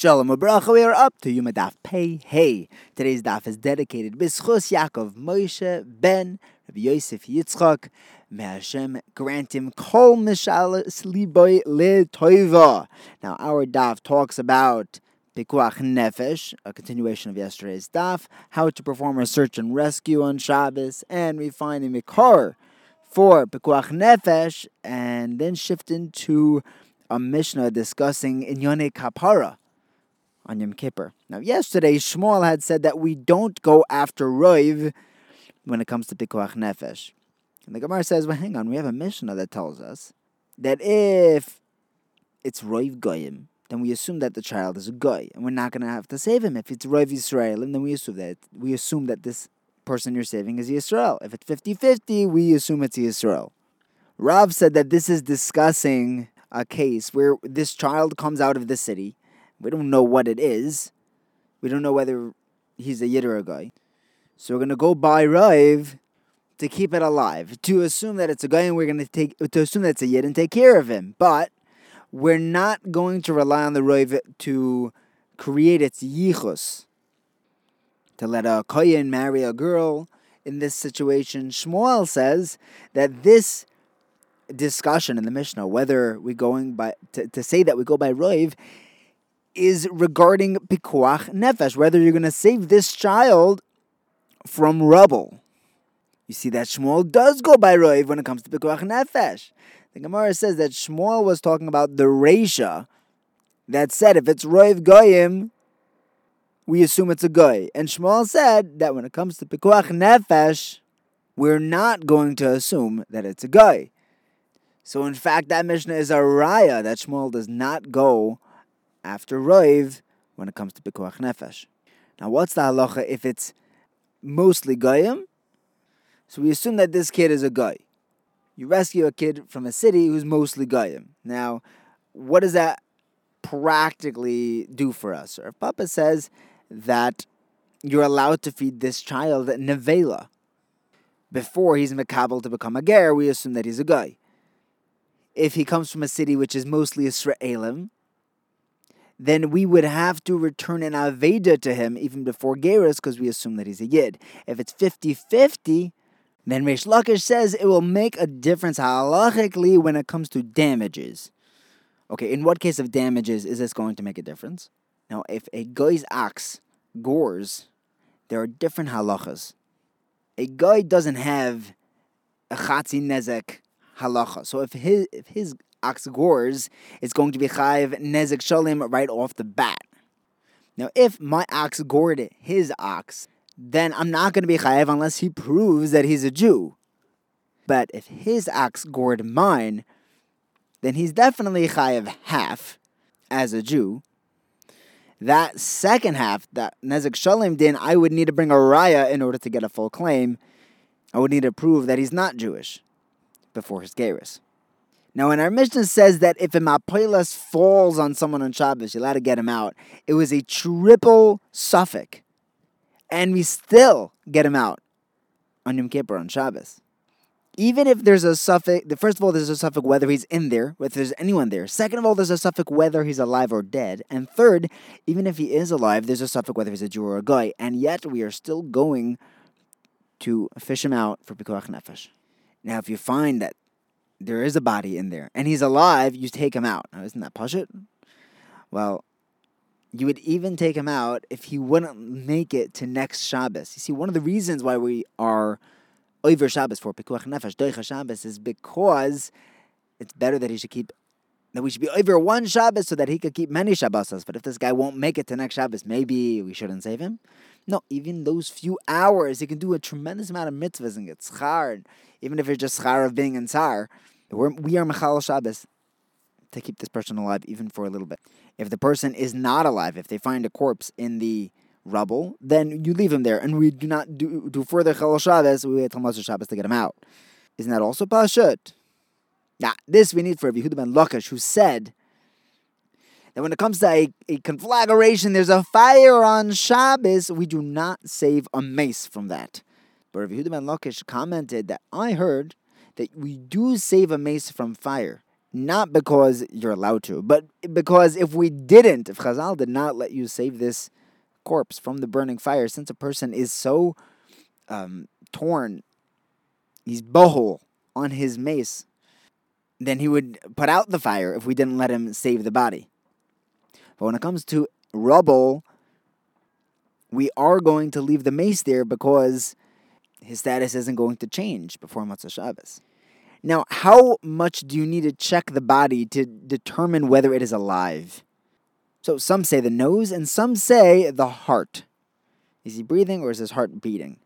Shalom Abracha, we are up to Yuma Daf Pei Hey. Today's daf is dedicated B'schus Yaakov Moshe Ben Rabbi Yosef Yitzchak. May Hashem grant him kol mishalas liboy le toiva. Now our daf talks about Pikuach Nefesh, a continuation of yesterday's daf, how to perform a search and rescue on Shabbos, and we find a Mikar for Pikuach Nefesh, and then shift into a Mishnah discussing Inyone Kapara on Yom Kippur. Now, yesterday, Shmuel had said that we don't go after Roiv when it comes to Pikuach Nefesh. And the Gemara says, well, hang on, we have a Mishnah that tells us that if it's Roiv Goyim, then we assume that the child is a Goy, and we're not going to have to save him. If it's Roiv Yisrael, then we assume that we assume that this person you're saving is Yisrael. If it's 50-50, we assume it's Yisrael. Rav said that this is discussing a case where this child comes out of the city we don't know what it is. We don't know whether he's a yid or a guy. So we're gonna go by Rive to keep it alive. To assume that it's a guy and we're gonna take to assume that it's a yid and take care of him. But we're not going to rely on the Rive to create its yichus. To let a kohen marry a girl in this situation, Shmuel says that this discussion in the Mishnah, whether we going by to, to say that we go by Rive, is regarding pikuach nefesh, whether you're going to save this child from rubble. You see that Shmuel does go by roiv when it comes to pikuach nefesh. The Gemara says that Shmuel was talking about the Reisha that said if it's roiv goyim, we assume it's a goy. And Shmuel said that when it comes to pikuach nefesh, we're not going to assume that it's a goy. So in fact, that Mishnah is a raya that Shmuel does not go after Roiv when it comes to Pikuach Nefesh. Now, what's the halacha if it's mostly Goyim? So we assume that this kid is a Goy. You rescue a kid from a city who's mostly Goyim. Now, what does that practically do for us? Or if Papa says that you're allowed to feed this child nevela. Before he's makabel to become a ger, we assume that he's a guy. If he comes from a city which is mostly Israelim, then we would have to return an Aveda to him even before Geras because we assume that he's a Yid. If it's 50 50, then Reish Lakish says it will make a difference halachically when it comes to damages. Okay, in what case of damages is this going to make a difference? Now, if a guy's ox gores, there are different halachas. A guy doesn't have a chatzi nezek halacha. So if his if his ox gores, it's going to be chayiv nezek shalim right off the bat. Now, if my ox gored his ox, then I'm not going to be chayiv unless he proves that he's a Jew. But if his ox gored mine, then he's definitely chayiv half as a Jew. That second half, that nezek shalim din, I would need to bring a raya in order to get a full claim. I would need to prove that he's not Jewish before his gerus. Now, when our Mishnah says that if a mapilas falls on someone on Shabbos, you're allowed to get him out, it was a triple suffix. And we still get him out on Yom Kippur on Shabbos. Even if there's a suffix, first of all, there's a suffix whether he's in there, whether there's anyone there. Second of all, there's a suffix whether he's alive or dead. And third, even if he is alive, there's a suffix whether he's a Jew or a guy. And yet we are still going to fish him out for Pikuach Nefesh. Now, if you find that there is a body in there and he's alive, you take him out. Now, isn't that Pashut? Well, you would even take him out if he wouldn't make it to next Shabbos. You see, one of the reasons why we are over Shabbos for Pikuach Nefesh, Doicha Shabbos, is because it's better that he should keep, that we should be over one Shabbos so that he could keep many Shabbos. But if this guy won't make it to next Shabbos, maybe we shouldn't save him. No, even those few hours, he can do a tremendous amount of mitzvahs and get schar. Even if it's just schar of being in tzar, we're, we are mechal Shabbos to keep this person alive even for a little bit. If the person is not alive, if they find a corpse in the rubble, then you leave him there, and we do not do, do further chal Shabbos. We wait till Moser Shabbos to get him out. Isn't that also pashut? Now, this we need for Yehuda ben Lakish, who said that when it comes to a, a conflagration, there's a fire on Shabbos, we do not save a mace from that. But Rav Yehuda ben Lakish commented that I heard that we do save a mace from fire not because you're allowed to, but because if we didn't, if Chazal did not let you save this corpse from the burning fire, since a person is so um, torn, he's bohol on his mace, then he would put out the fire if we didn't let him save the body. But when it comes to rubble, we are going to leave the mace there because his status isn't going to change before Motzei Shabbos. Now, how much do you need to check the body to determine whether it is alive? So some say the nose and some say the heart. Is he breathing or is his heart beating?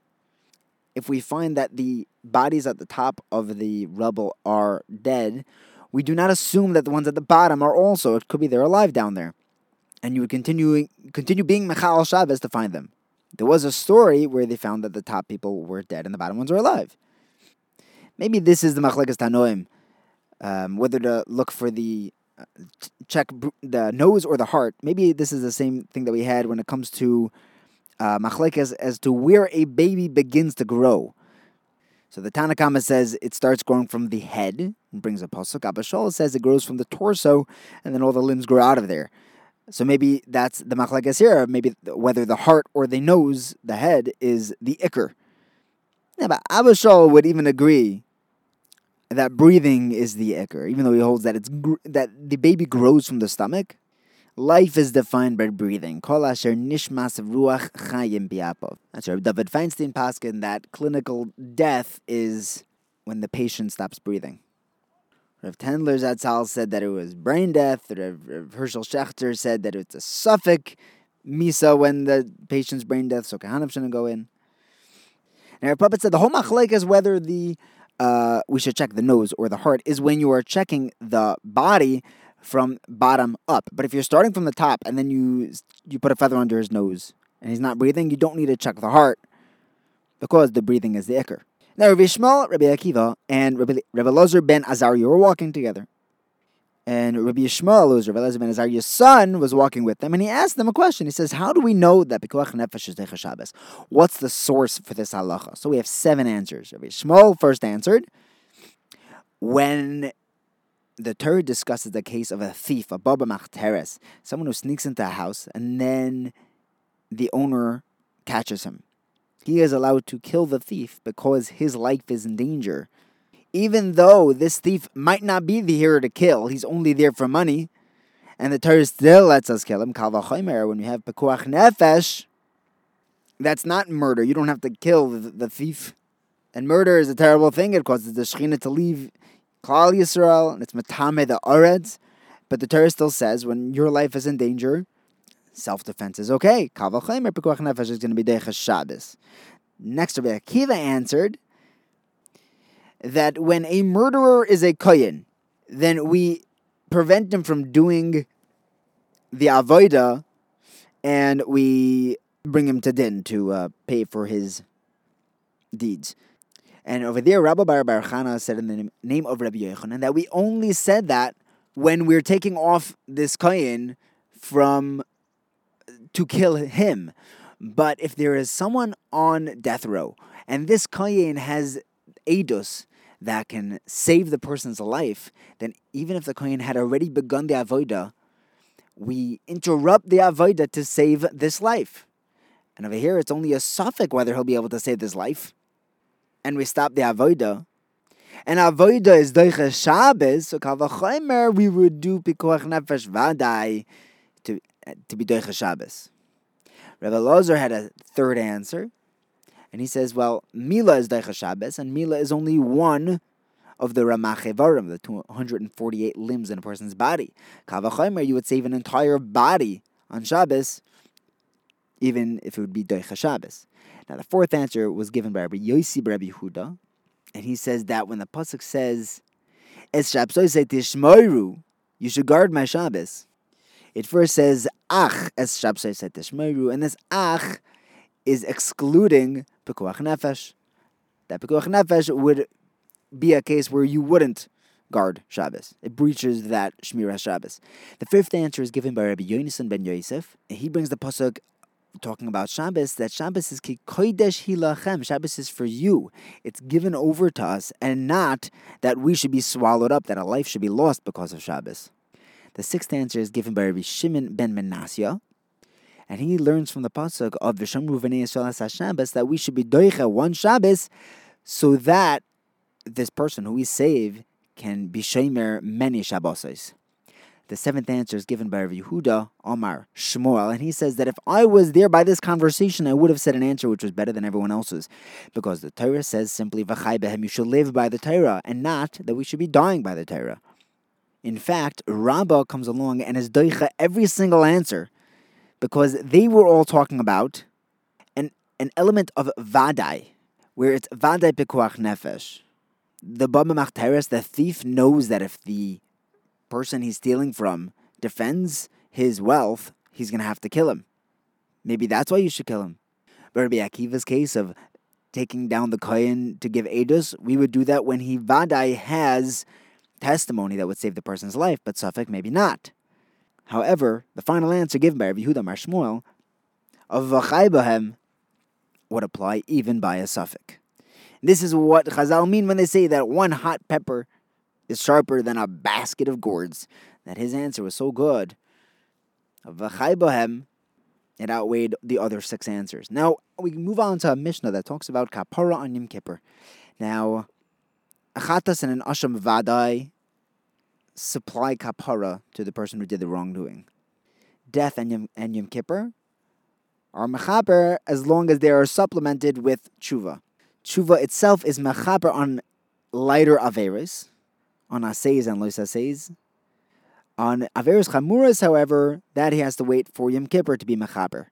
If we find that the bodies at the top of the rubble are dead, we do not assume that the ones at the bottom are also. It could be they're alive down there. And you would continue continue being Mechal Shabbos to find them. There was a story where they found that the top people were dead and the bottom ones were alive. Maybe this is the Machlekas Tanoim, um, whether to look for the uh, check the nose or the heart. Maybe this is the same thing that we had when it comes to uh, as to where a baby begins to grow. So the Tanakama says it starts growing from the head and brings a pasuk. Abba Shaul says it grows from the torso and then all the limbs grow out of there. So maybe that's the machlekes here. Maybe whether the heart or the nose, the head, is the ikr. Yeah, but Abba Shaul would even agree that breathing is the ikr, even though he holds that it's gr- that the baby grows from the stomach. Life is defined by breathing. Kol asher nishmas ruach chayim biapov. That's right. David Feinstein Paskin that clinical death is when the patient stops breathing. Rav Tendler Zatzal said that it was brain death. Rav, Rav Herschel Schachter said that it's a suffix misa when the patient's brain death, so Kahanim shouldn't go in. And Rav Puppet said the whole machlek is whether the uh, we should check the nose or the heart is when you are checking the body from bottom up. But if you're starting from the top and then you you put a feather under his nose and he's not breathing, you don't need to check the heart because the breathing is the ikr. Now, Rabbi Yishmael, Rabbi Akiva, and Rabbi, Rabbi Lozer ben Azariah were walking together. And Rabbi who's Rabbi Lozer ben Azariah's son, was walking with them, and he asked them a question. He says, How do we know that Pikuach Nefesh is Decha Shabbos? What's the source for this halacha? So we have seven answers. Rabbi Yishmael first answered, When the Torah discusses the case of a thief, a Baba Machteres, someone who sneaks into a house, and then the owner catches him he is allowed to kill the thief because his life is in danger. Even though this thief might not be the hero to kill, he's only there for money, and the Torah still lets us kill him. When you have pekuach nefesh, that's not murder. You don't have to kill the, the, thief. And murder is a terrible thing. It causes the Shekhinah to leave Klal Yisrael, and it's matame the Oretz. But the Torah still says when your life is in danger, self defense is okay. Kavachemer pekuach nefesh is going to be deches Shabbos. Next, Rabbi Akiva answered that when a murderer is a kohen, then we prevent him from doing the avoida, and we bring him to din to uh, pay for his deeds. And over there, Rabbi Bar Bar said in the name of Rabbi Yochanan that we only said that when we're taking off this kohen from to kill him. But if there is someone on death row and this Kayin has Eidos that can save the person's life, then even if the Kayin had already begun the Avodah, we interrupt the Avodah to save this life. And over here, it's only a suffix whether he'll be able to save this life. And we stop the Avodah. And Avodah is Doicha Shabbos, so Kavachomer, we would do Pikuach Nefesh Vadai to, to be Doicha Shabbos. Rabbi Lozer had a third answer, and he says, well, Mila is Daicha Shabbos, and Mila is only one of the Ramachevarim, the 248 limbs in a person's body. Kavachomer, you would save an entire body on Shabbos, even if it would be Daicha Shabbos. Now, the fourth answer was given by Rabbi Yossi Rabbi Huda, and he says that when the Pasuk says, Es Shabsoi Tishmoiru, you should guard my Shabbos. It first says ach as shabsei said tishmeru, and this ach is excluding pekuach nefesh. That pekuach nefesh would be a case where you wouldn't guard Shabbos. It breaches that Shmirah Shabbos. The fifth answer is given by Rabbi Yonasan ben Yosef, he brings the pasuk talking about Shabbos, that Shabbos is ki hilachem. Shabbos is for you. It's given over to us, and not that we should be swallowed up, that a life should be lost because of Shabbos. The sixth answer is given by Rabbi Shimon ben Menasya, and he learns from the pasuk of Vishamru v'nei Shabbos that we should be doicha one Shabbos, so that this person who we save can be shemer many Shabbos. The seventh answer is given by Rav Yehuda Omar Shmuel, and he says that if I was there by this conversation, I would have said an answer which was better than everyone else's, because the Torah says simply "V'chai behem," you should live by the Torah, and not that we should be dying by the Torah. In fact, Rabbah comes along and is doicha every single answer, because they were all talking about an an element of vadai, where it's vadai pekuach nefesh. The Baba Machteres, the thief, knows that if the person he's stealing from defends his wealth, he's going to have to kill him. Maybe that's why you should kill him. But Rabbi Akiva's case of taking down the kohen to give edus, we would do that when he vadai has testimony that would save the person's life, but Suffolk maybe not. However, the final answer given by Rabbi Yehuda Mar Shmuel of v'chai would apply even by a Suffolk. This is what Chazal mean when they say that one hot pepper is sharper than a basket of gourds. That his answer was so good. Bohem, it outweighed the other six answers. Now, we move on to a Mishnah that talks about Kapara on Yom Kippur. Now, Achatas and an Asham Vadai supply Kapara to the person who did the wrongdoing. Death and Yom, and Yom Kippur are Mechaper as long as they are supplemented with Tshuva. Tshuva itself is Mechaper on lighter Averis, on Asays and Lois Asays. On Averis Chamuras, however, that he has to wait for Yom Kippur to be Mechaper.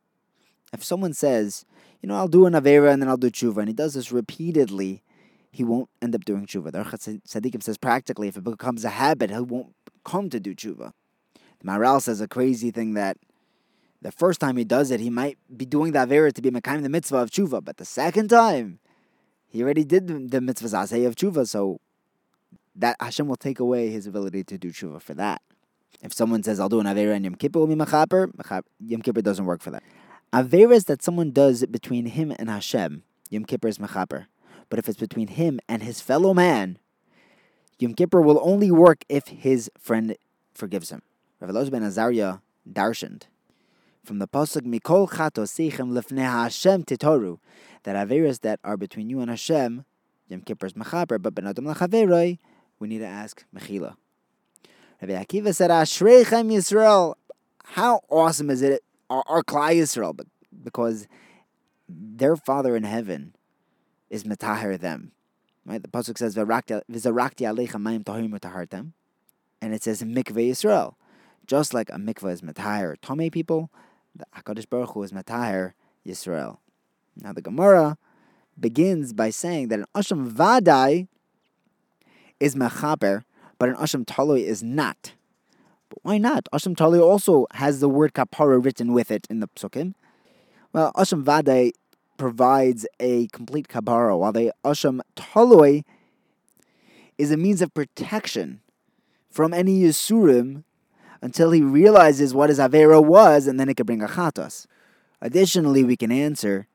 If someone says, you know, I'll do an Avera and then I'll do Tshuva, and he does this repeatedly, he won't end up doing Tshuva. The Tzaddikim says practically, if it becomes a habit, he won't come to do Tshuva. The Maharal says a crazy thing that the first time he does it, he might be doing the Avera to be Mekayim the mitzvah of Tshuva, but the second time, he already did the, mitzvah Zasei of Tshuva, so that Hashem will take away his ability to do tshuva for that. If someone says, I'll do an Avera and Yom Kippur will be Mechaper, Yom Kippur doesn't work for that. Averas that someone does between him and Hashem, Yom Kippur is Mechaper. But if it's between him and his fellow man, Yom Kippur will only work if his friend forgives him. Rav Elazar ben Azariah darshaned from the pasuk Mikol Chato Seichem Lefnei Hashem Titoru that Averas that are between you and Hashem, Yom Kippur is Mechaper, but Ben Adam Lachaveroi, we need to ask Mechila. Rabbi Akiva said, Ashreichem Yisrael. How awesome is it, our, our Klal Yisrael, because their Father in heaven is Metaher them. Right? The Pasuk says, V'zarakti alecha mayim tahim utahartem. And it says, Mikveh Yisrael. Just like a mikveh is Metaher Tome people, the HaKadosh Baruch Hu is Metaher Yisrael. Now the Gemara begins by saying that an Asham Vadai is mechaper, but an asham taloi is not. But why not? Asham taloi also has the word kapara written with it in the psukim. Well, asham vadai provides a complete kapara, while the asham taloi is a means of protection from any yisurim until he realizes what his avera was, and then it can bring a chatas. Additionally, we can answer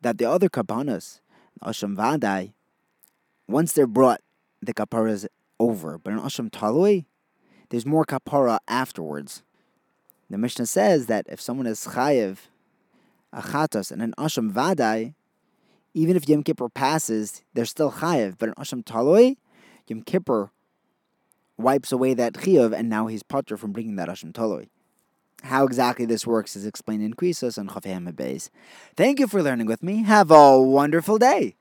that the other kapanas, asham vadai, once they're brought the kapara is over. But in Asham Talui, there's more kapara afterwards. The Mishnah says that if someone is chayiv, achatos, and an Asham Vadai, even if Yom Kippur passes, they're still chayiv. But in Asham Talui, Yom Kippur wipes away that chiyuv, and now he's potter from bringing that Asham Talui. How exactly this works is explained in Krisos and Chafayim. Thank you for learning with me. Have a wonderful day.